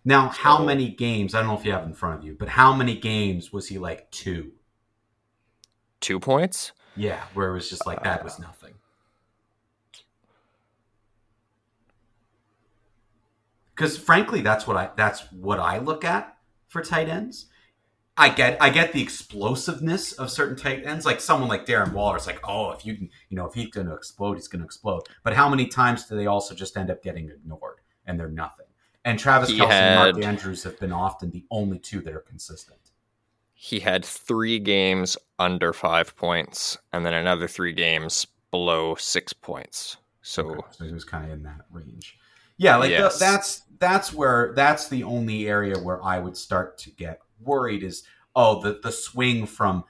Now, so, how many games? I don't know if you have in front of you, but how many games was he like two? Two points? Yeah, where it was just like that uh, was nothing. Because frankly, that's what I that's what I look at for tight ends. I get I get the explosiveness of certain tight ends, like someone like Darren Waller. It's like, oh, if you can, you know, if he's going to explode, he's going to explode. But how many times do they also just end up getting ignored and they're nothing? And Travis he Kelce had, and Mark Andrews have been often the only two that are consistent. He had three games under five points, and then another three games below six points. So, okay. so he was kind of in that range. Yeah, like yes. the, that's that's where that's the only area where I would start to get worried is oh the the swing from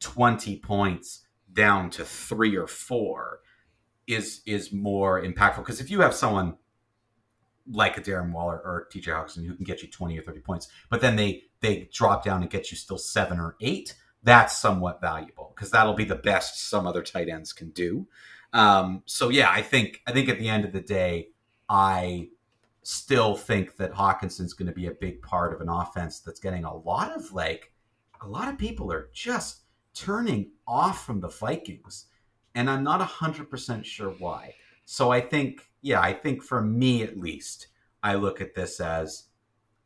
20 points down to 3 or 4 is is more impactful because if you have someone like a Darren Waller or TJ Hockenson who can get you 20 or 30 points but then they they drop down and get you still 7 or 8 that's somewhat valuable because that'll be the best some other tight ends can do um, so yeah I think I think at the end of the day I still think that Hockenson's going to be a big part of an offense that's getting a lot of like a lot of people are just turning off from the Vikings and I'm not 100% sure why. So I think yeah, I think for me at least, I look at this as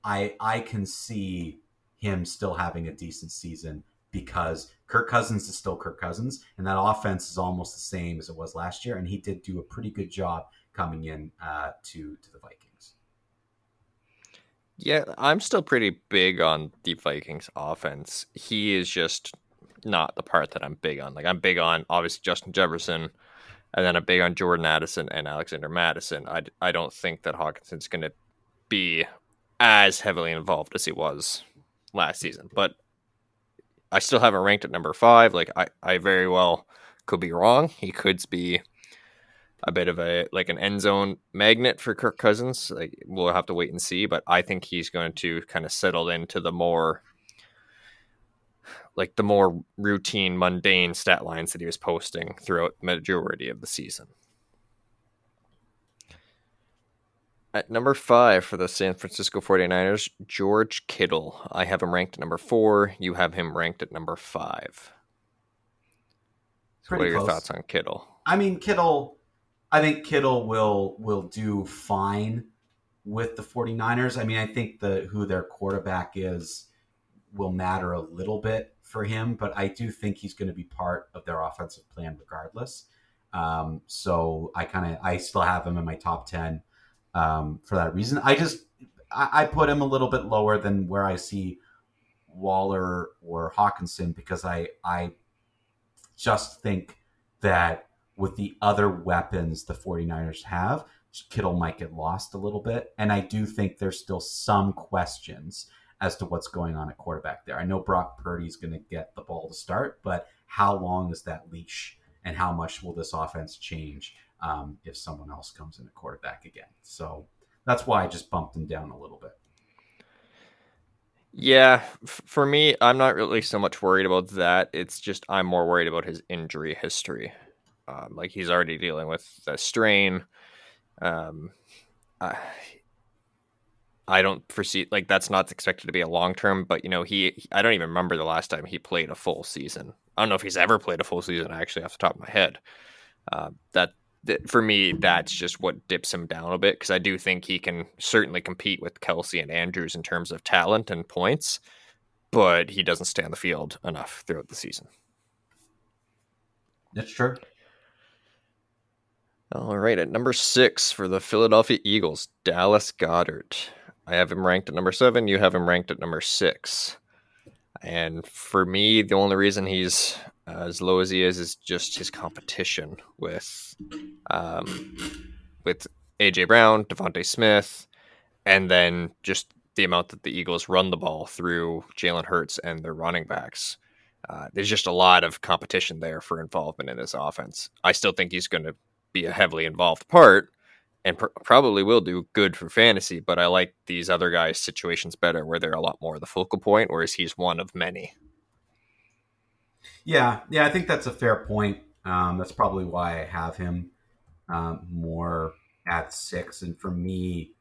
I I can see him still having a decent season because Kirk Cousins is still Kirk Cousins and that offense is almost the same as it was last year and he did do a pretty good job coming in uh, to to the Vikings. Yeah, I'm still pretty big on the Vikings offense. He is just not the part that I'm big on. Like I'm big on obviously Justin Jefferson, and then I'm big on Jordan Addison and Alexander Mattison. I, I don't think that Hockenson's going to be as heavily involved as he was last season. But I still have him ranked at number five. Like I, I very well could be wrong. He could be a bit of a like an end zone magnet for Kirk Cousins. Like we'll have to wait and see, but I think he's going to kind of settle into the more like the more routine, mundane stat lines that he was posting throughout the majority of the season. At number five for the San Francisco 49ers, George Kittle. I have him ranked at number four. You have him ranked at number five. So what are your thoughts on Kittle? I mean, Kittle, I think Kittle will will do fine with the 49ers. I mean, I think the who their quarterback is will matter a little bit for him, but I do think he's going to be part of their offensive plan regardless. Um, so I kind of I still have him in my top 10 um, for that reason. I just I, I, put him a little bit lower than where I see Waller or Hockenson because I I just think that with the other weapons the 49ers have, Kittle might get lost a little bit. And I do think there's still some questions as to what's going on at quarterback there. I know Brock Purdy's going to get the ball to start, but how long is that leash and how much will this offense change? um, if someone else comes in at quarterback again. So that's why I just bumped him down a little bit. Yeah, for me, I'm not really so much worried about that. It's just I'm more worried about his injury history. Um, like he's already dealing with a strain. Um, I, I don't foresee like that's not expected to be a long term, but you know he I don't even remember the last time he played a full season. I don't know if he's ever played a full season actually off the top of my head. Uh, that for me, that's just what dips him down a bit because I do think he can certainly compete with Kelce and Andrews in terms of talent and points, but he doesn't stay on the field enough throughout the season. That's true. All right, at number six for the Philadelphia Eagles, Dallas Goedert. I have him ranked at number seven. You have him ranked at number six. And for me, the only reason he's as low as he is is just his competition with um, with AJ Brown, DeVonta Smith, and then just the amount that the Eagles run the ball through Jalen Hurts and their running backs. Uh, there's just a lot of competition there for involvement in this offense. I still think he's going to be a heavily involved part and pr- probably will do good for fantasy, but I like these other guys' situations better where they're a lot more the focal point, whereas he's one of many. Yeah, yeah, I think that's a fair point. Um, that's probably why I have him um, more at six. And for me,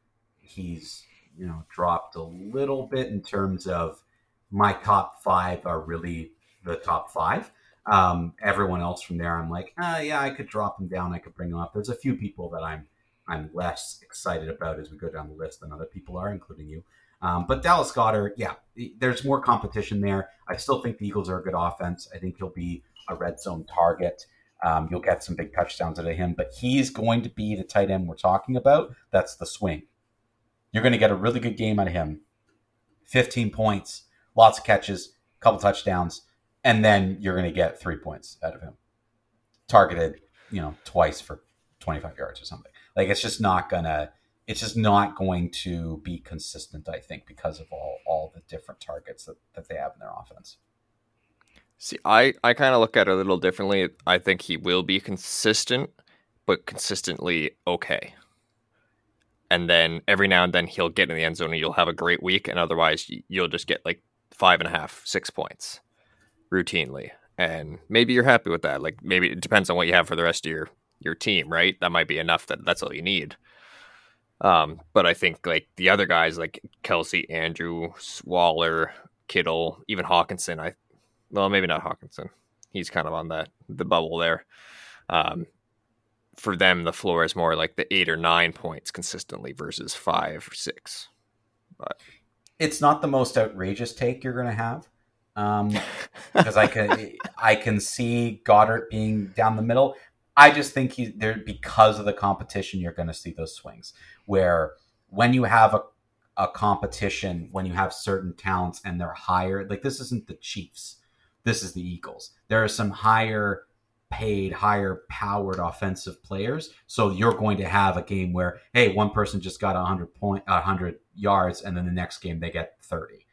he's you know dropped a little bit in terms of my top five are really the top five. Um, everyone else from there, I'm like, ah, yeah, I could drop him down. I could bring him up. There's a few people that I'm I'm less excited about as we go down the list than other people are, including you. Um, but Dallas Goedert, yeah, there's more competition there. I still think the Eagles are a good offense. I think he'll be a red zone target. Um, you'll get some big touchdowns out of him, but he's going to be the tight end we're talking about. That's the swing. You're going to get a really good game out of him. 15 points, lots of catches, couple touchdowns, and then you're going to get three points out of him. Targeted, you know, twice for 25 yards or something. Like it's just not gonna it's just not going to be consistent, I think, because of all all the different targets that, that they have in their offense. See, I, I kind of look at it a little differently. I think he will be consistent, but consistently okay. And then every now and then he'll get in the end zone and you'll have a great week, and otherwise you'll just get like five and a half, six points routinely. And maybe you're happy with that. Like maybe it depends on what you have for the rest of your your team, right? That might be enough that that's all you need. Um, but I think like the other guys like Kelce, Andrew, Waller, Kittle, even Hockenson, I well maybe not Hockenson. He's kind of on the the bubble there. Um, for them, the floor is more like the eight or nine points consistently versus five or six. But it's not the most outrageous take you're going to have um, because I can I can see Goedert being down the middle. I just think he's there because of the competition. You're going to see those swings where when you have a, a competition, when you have certain talents and they're higher, like this isn't the Chiefs, this is the Eagles. There are some higher paid, higher powered offensive players. So you're going to have a game where, hey, one person just got 100 point, 100 yards, and then the next game they get 30.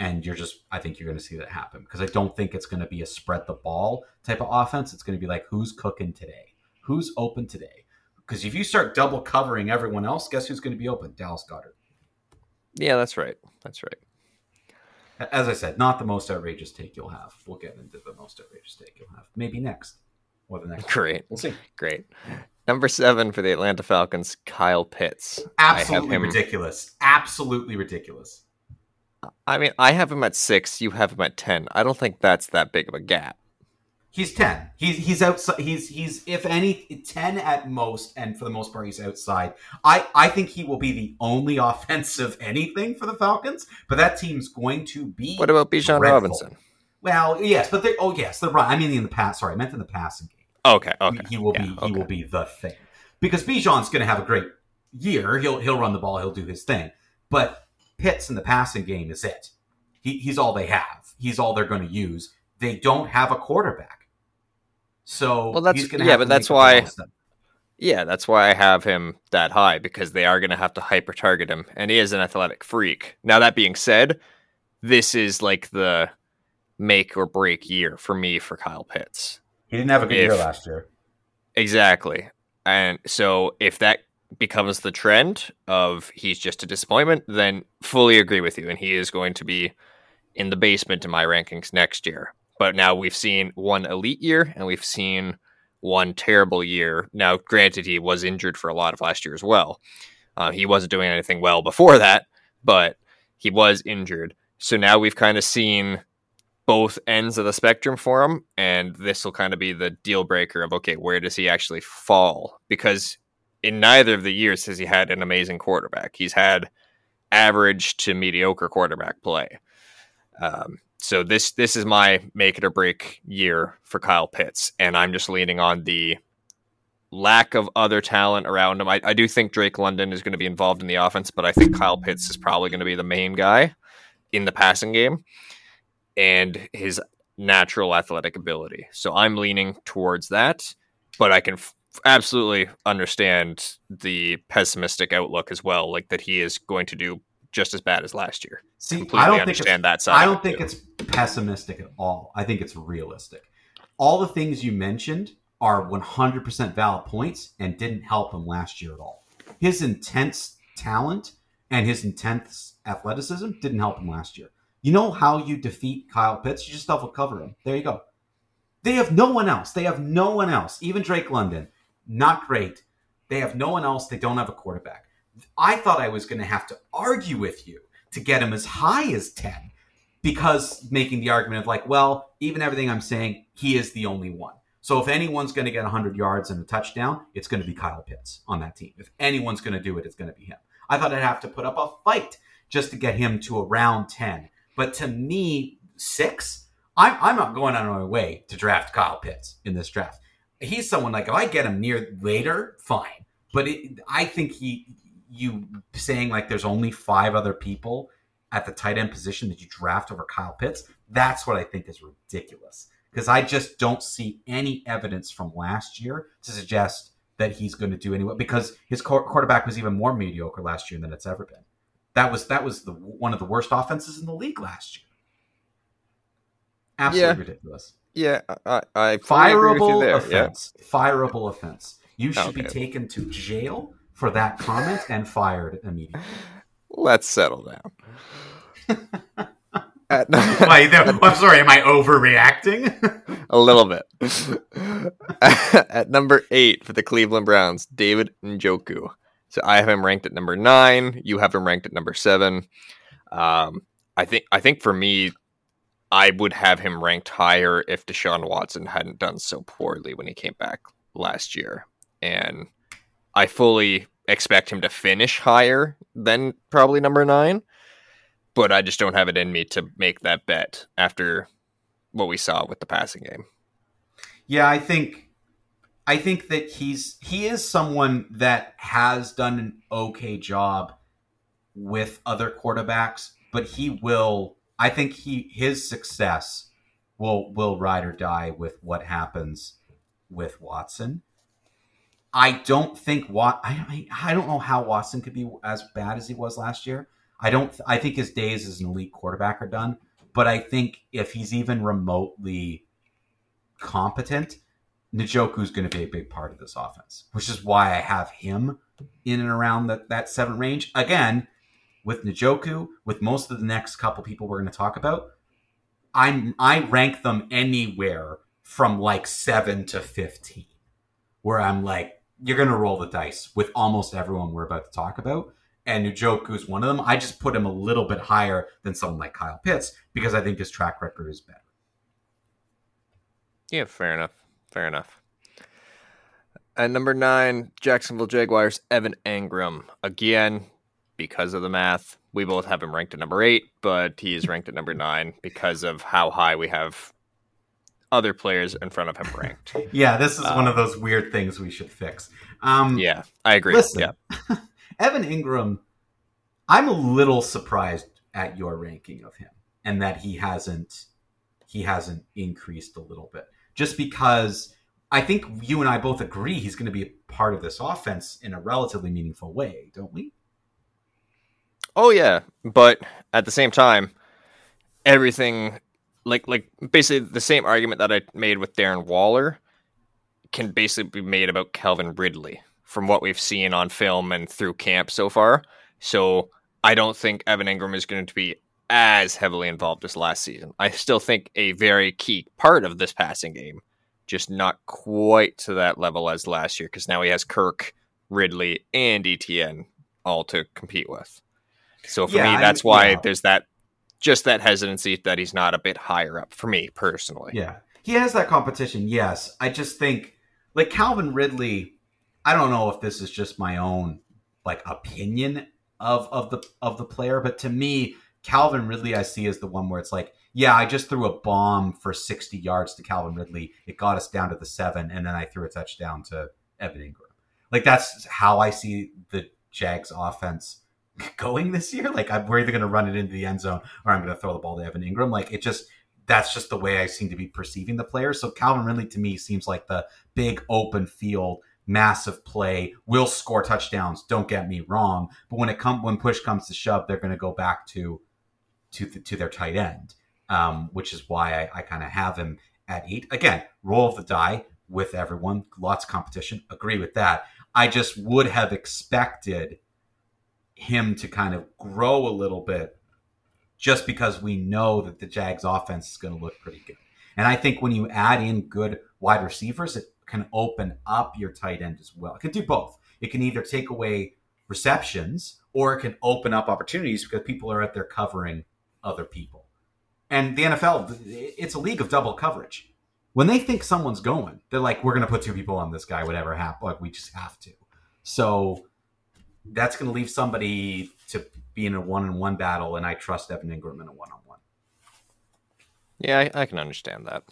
And you're just, I think you're going to see that happen because I don't think it's going to be a spread the ball type of offense. It's going to be like, who's cooking today? Who's open today? Because if you start double covering everyone else, guess who's going to be open? Dallas Goedert. Yeah, that's right. That's right. As I said, not the most outrageous take you'll have. We'll get into the most outrageous take you'll have. Maybe next. Or the next. Great. We'll see. Great. Number seven for the Atlanta Falcons, Kyle Pitts. Absolutely ridiculous. Absolutely ridiculous. I mean, I have him at six. You have him at ten. I don't think that's that big of a gap. He's ten. He's he's outside. He's he's if any ten at most, and for the most part, he's outside. I I think he will be the only offensive anything for the Falcons, but that team's going to be. What about Bijan Robinson? Well, yes, but they oh yes, the run. I mean, in the past. Sorry, I meant in the passing game. Okay, okay. He, he will yeah, be okay. he will be the thing because Bijan's going to have a great year. He'll he'll run the ball. He'll do his thing. But Pitts in the passing game is it. He, he's all they have. He's all they're going to use. They don't have a quarterback. So well, that's he's gonna yeah, have but to that's why. the most of them. Yeah, that's why I have him that high because they are going to have to hyper target him, and he is an athletic freak. Now that being said, this is like the make or break year for me for Kyle Pitts. He didn't have a good If- year last year. Exactly. And so if that becomes the trend of he's just a disappointment, then fully agree with you. And he is going to be in the basement in my rankings next year. But now we've seen one elite year and we've seen one terrible year. Now, granted, he was injured for a lot of last year as well. Uh, he wasn't doing anything well before that, but he was injured. So now we've kind of seen both ends of the spectrum for him, and this will kind of be the deal breaker of okay, where does he actually fall? Because in neither of the years has he had an amazing quarterback. He's had average to mediocre quarterback play. Um, so this this is my make it or break year for Kyle Pitts, and I'm just leaning on the lack of other talent around him. I, I do think Drake London is going to be involved in the offense, but I think Kyle Pitts is probably going to be the main guy in the passing game and his natural athletic ability. So I'm leaning towards that, but I can absolutely understand the pessimistic outlook as well, like that he is going to do just as bad as last year. See, Completely I don't think understand that side. I don't think it's pessimistic at all. I think it's realistic. All the things you mentioned are 100% valid points and didn't help him last year at all. His intense talent and his intense athleticism didn't help him last year. You know how you defeat Kyle Pitts? You just double cover him. There you go. They have no one else. They have no one else. Even Drake London, not great. They have no one else. They don't have a quarterback. I thought I was going to have to argue with you to get him as high as 10 because making the argument of like, well, even everything I'm saying, he is the only one. So if anyone's going to get 100 yards and a touchdown, it's going to be Kyle Pitts on that team. If anyone's going to do it, it's going to be him. I thought I'd have to put up a fight just to get him to around 10. But to me, six, I'm, I'm not going on my way to draft Kyle Pitts in this draft. He's someone like, if I get him near later, fine. But it, I think he, you saying like there's only five other people at the tight end position that you draft over Kyle Pitts, that's what I think is ridiculous. Because I just don't see any evidence from last year to suggest that he's going to do anyway. Because his quarterback was even more mediocre last year than it's ever been. That was that was the one of the worst offenses in the league last year. Absolutely Yeah. ridiculous. Yeah, I, I fully agree with you Fireable there. Yeah. offense. Fireable offense. You should be taken to jail for that comment and fired immediately. Let's settle down. No, I'm sorry, am I overreacting? a little bit. at number eight for the Cleveland Browns, David Njoku. So I have him ranked at number nine. You have him ranked at number seven. Um, I think I think for me, I would have him ranked higher if Deshaun Watson hadn't done so poorly when he came back last year, and I fully expect him to finish higher than probably number nine. But I just don't have it in me to make that bet after what we saw with the passing game. yeah, I think I think that he's he is someone that has done an okay job with other quarterbacks, but he will I think he his success will will ride or die with what happens with Watson. I don't think Wat. I, I don't know how Watson could be as bad as he was last year. I don't. I think his days as an elite quarterback are done. But I think if he's even remotely competent, Njoku's going to be a big part of this offense, which is why I have him in and around that, that seven range. Again, with Njoku, with most of the next couple people we're going to talk about, I'm I rank them anywhere from like seven to fifteen, where I'm like, you're going to roll the dice with almost everyone we're about to talk about. And Njoku is one of them. I just put him a little bit higher than someone like Kyle Pitts because I think his track record is better. Yeah, fair enough. Fair enough. At number nine, Jacksonville Jaguars, Evan Engram. Again, because of the math, we both have him ranked at number eight, but he is ranked at number nine because of how high we have other players in front of him ranked. yeah, this is um, one of those weird things we should fix. Um, yeah, I agree. Listen, yeah. Evan Engram, I'm a little surprised at your ranking of him and that he hasn't he hasn't increased a little bit just because I think you and I both agree he's going to be a part of this offense in a relatively meaningful way, don't we? Oh yeah, but at the same time, everything like like basically the same argument that I made with Darren Waller can basically be made about Calvin Ridley from what we've seen on film and through camp so far. So I don't think Evan Engram is going to be as heavily involved as last season. I still think a very key part of this passing game, just not quite to that level as last year, because now he has Kirk, Ridley, and ETN all to compete with. So for yeah, me, that's I, why yeah. there's that just that hesitancy that he's not a bit higher up for me personally. Yeah. He has that competition, yes. I just think like Calvin Ridley, I don't know if this is just my own like opinion of of the of the player, but to me, Calvin Ridley I see as the one where it's like, yeah, I just threw a bomb for 60 yards to Calvin Ridley. It got us down to the 7 and then I threw a touchdown to Evan Engram. Like that's how I see the Jags offense going this year. Like I'm, we're either going to run it into the end zone or I'm going to throw the ball to Evan Engram. Like it just that's just the way I seem to be perceiving the player. So Calvin Ridley to me seems like the big open field, massive play, will score touchdowns. Don't get me wrong, but when it come when push comes to shove, they're going to go back to to the, to their tight end, um, which is why I, I kind of have him at eight. Again, roll of the die with everyone, lots of competition. Agree with that. I just would have expected him to kind of grow a little bit just because we know that the Jags offense is going to look pretty good. And I think when you add in good wide receivers, it can open up your tight end as well. It can do both. It can either take away receptions or it can open up opportunities because people are out there covering other people. And the NFL, it's a league of double coverage. When they think someone's going, they're like, we're going to put two people on this guy, whatever happens. Like, we just have to. So that's going to leave somebody to be in a one on one battle, and I trust Evan Engram in a one on one. Yeah, I, I, can understand that.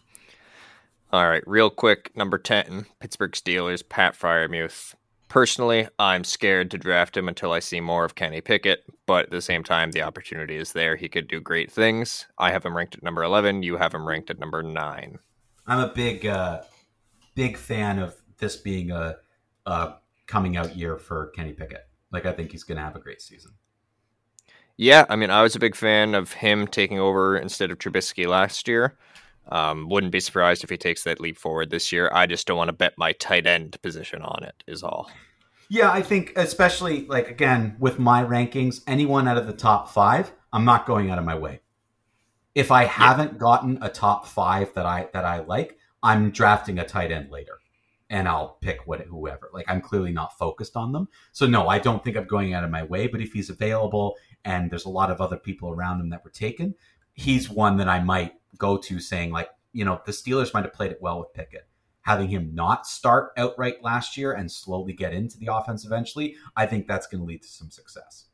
All right, real quick, number 10, Pittsburgh Steelers, Pat Freiermuth. Personally, I'm scared to draft him until I see more of Kenny Pickett, but at the same time, the opportunity is there. He could do great things. I have him ranked at number 11. You have him ranked at number 9. I'm a big, uh, big fan of this being a, a coming out year for Kenny Pickett. Like I think he's going to have a great season. Yeah, I mean, I was a big fan of him taking over instead of Trubisky last year. Um, wouldn't be surprised if he takes that leap forward this year. I just don't want to bet my tight end position on it. Is all. Yeah, I think especially like again with my rankings, anyone out of the top five, I'm not going out of my way. If I haven't gotten a top five that I that I like, I'm drafting a tight end later and I'll pick what whoever. Like I'm clearly not focused on them. So no, I don't think I'm going out of my way. But if he's available and there's a lot of other people around him that were taken, he's one that I might go to saying like, you know, the Steelers might have played it well with Pickett. Having him not start outright last year and slowly get into the offense eventually, I think that's going to lead to some success.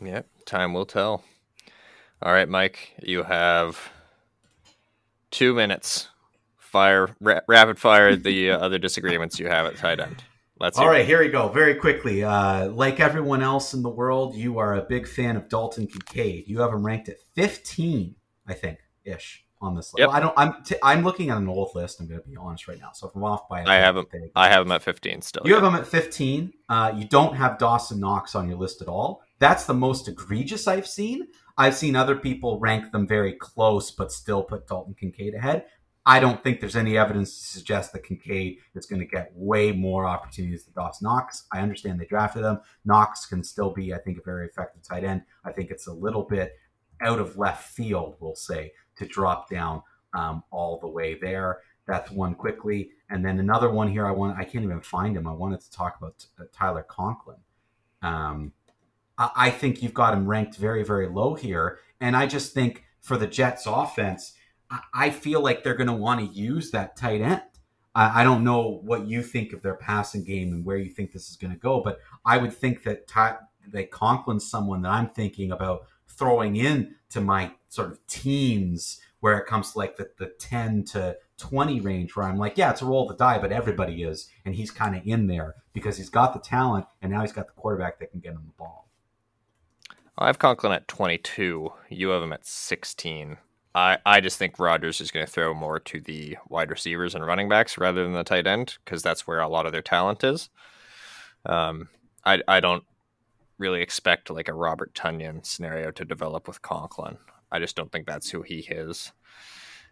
Yep, time will tell. All right, Mike, you have two minutes fire ra- rapid fire the uh, other disagreements you have at tight end. Let's All right, it. here we go. Very quickly. Uh, like everyone else in the world, you are a big fan of Dalton Kincaid. You have him ranked at 15, I think, ish on this list. Yep. Well, I don't. I'm t- I'm looking at an old list. I'm going to be honest right now. So if I'm off by, I have him. I have him at 15 still. You have him at 15. Uh, you don't have Dawson Knox on your list at all. That's the most egregious I've seen. I've seen other people rank them very close, but still put Dalton Kincaid ahead. I don't think there's any evidence to suggest that Kincaid is going to get way more opportunities than Dawson Knox. I understand they drafted him. Knox can still be, I think, a very effective tight end. I think it's a little bit out of left field, we'll say, to drop down um, all the way there. That's one quickly, and then another one here. I want. I can't even find him. I wanted to talk about uh, Tyler Conklin. Um, I, I think you've got him ranked very, very low here, and I just think for the Jets' offense, I, feel like they're going to want to use that tight end. I, I don't know what you think of their passing game and where you think this is going to go, but I would think that Ty, that Conklin's someone that I'm thinking about throwing in to my sort of teens where it comes to like the, the 10 to 20 range where I'm like, yeah, it's a roll of the die, but everybody is. And he's kind of in there because he's got the talent and now he's got the quarterback that can get him the ball. I have Conklin at 22. You have him at 16. I, I just think Rodgers is going to throw more to the wide receivers and running backs rather than the tight end because that's where a lot of their talent is. Um, I, I don't really expect like a Robert Tonyan scenario to develop with Conklin. I just don't think that's who he is.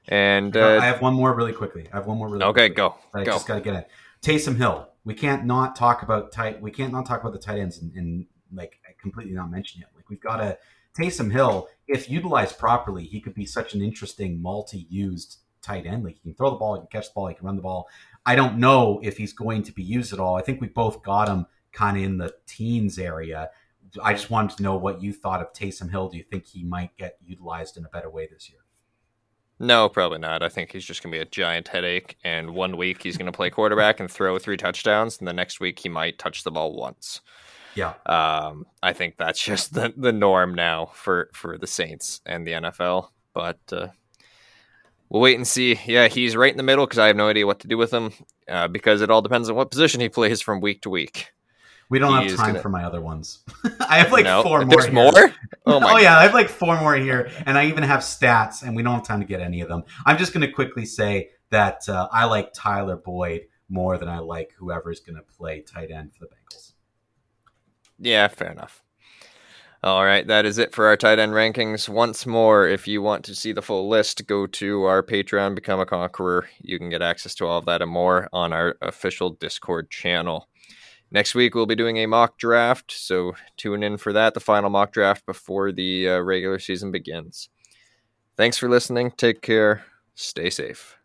And I uh, have one more really quickly. I have one more really okay, quickly. go I go. just got to get it. Taysom Hill. We can't not talk about tight. We can't not talk about the tight ends and, and like completely not mention it. Like we've got to Taysom Hill. If utilized properly, he could be such an interesting multi-used tight end. Like he can throw the ball, he can catch the ball, he can run the ball. I don't know if he's going to be used at all. I think we both got him kind of in the teens area. I just wanted to know what you thought of Taysom Hill. Do you think he might get utilized in a better way this year? No, probably not. I think he's just going to be a giant headache. And one week he's going to play quarterback and throw three touchdowns, and the next week he might touch the ball once. Yeah. Um, I think that's just the, the norm now for, for the Saints and the NFL. But uh, we'll wait and see. Yeah, he's right in the middle because I have no idea what to do with him uh, because it all depends on what position he plays from week to week. We don't have time gonna- for my other ones. I have like no, four more. There's here. more? Oh, my Oh, yeah, I have like four more here, and I even have stats, and we don't have time to get any of them. I'm just going to quickly say that uh, I like Tyler Boyd more than I like whoever's going to play tight end for the Bengals. Yeah, fair enough. All right, that is it for our tight end rankings. Once more, if you want to see the full list, go to our Patreon, Become a Conqueror. You can get access to all of that and more on our official Discord channel. Next week, we'll be doing a mock draft, so tune in for that, the final mock draft before the uh, regular season begins. Thanks for listening. Take care. Stay safe.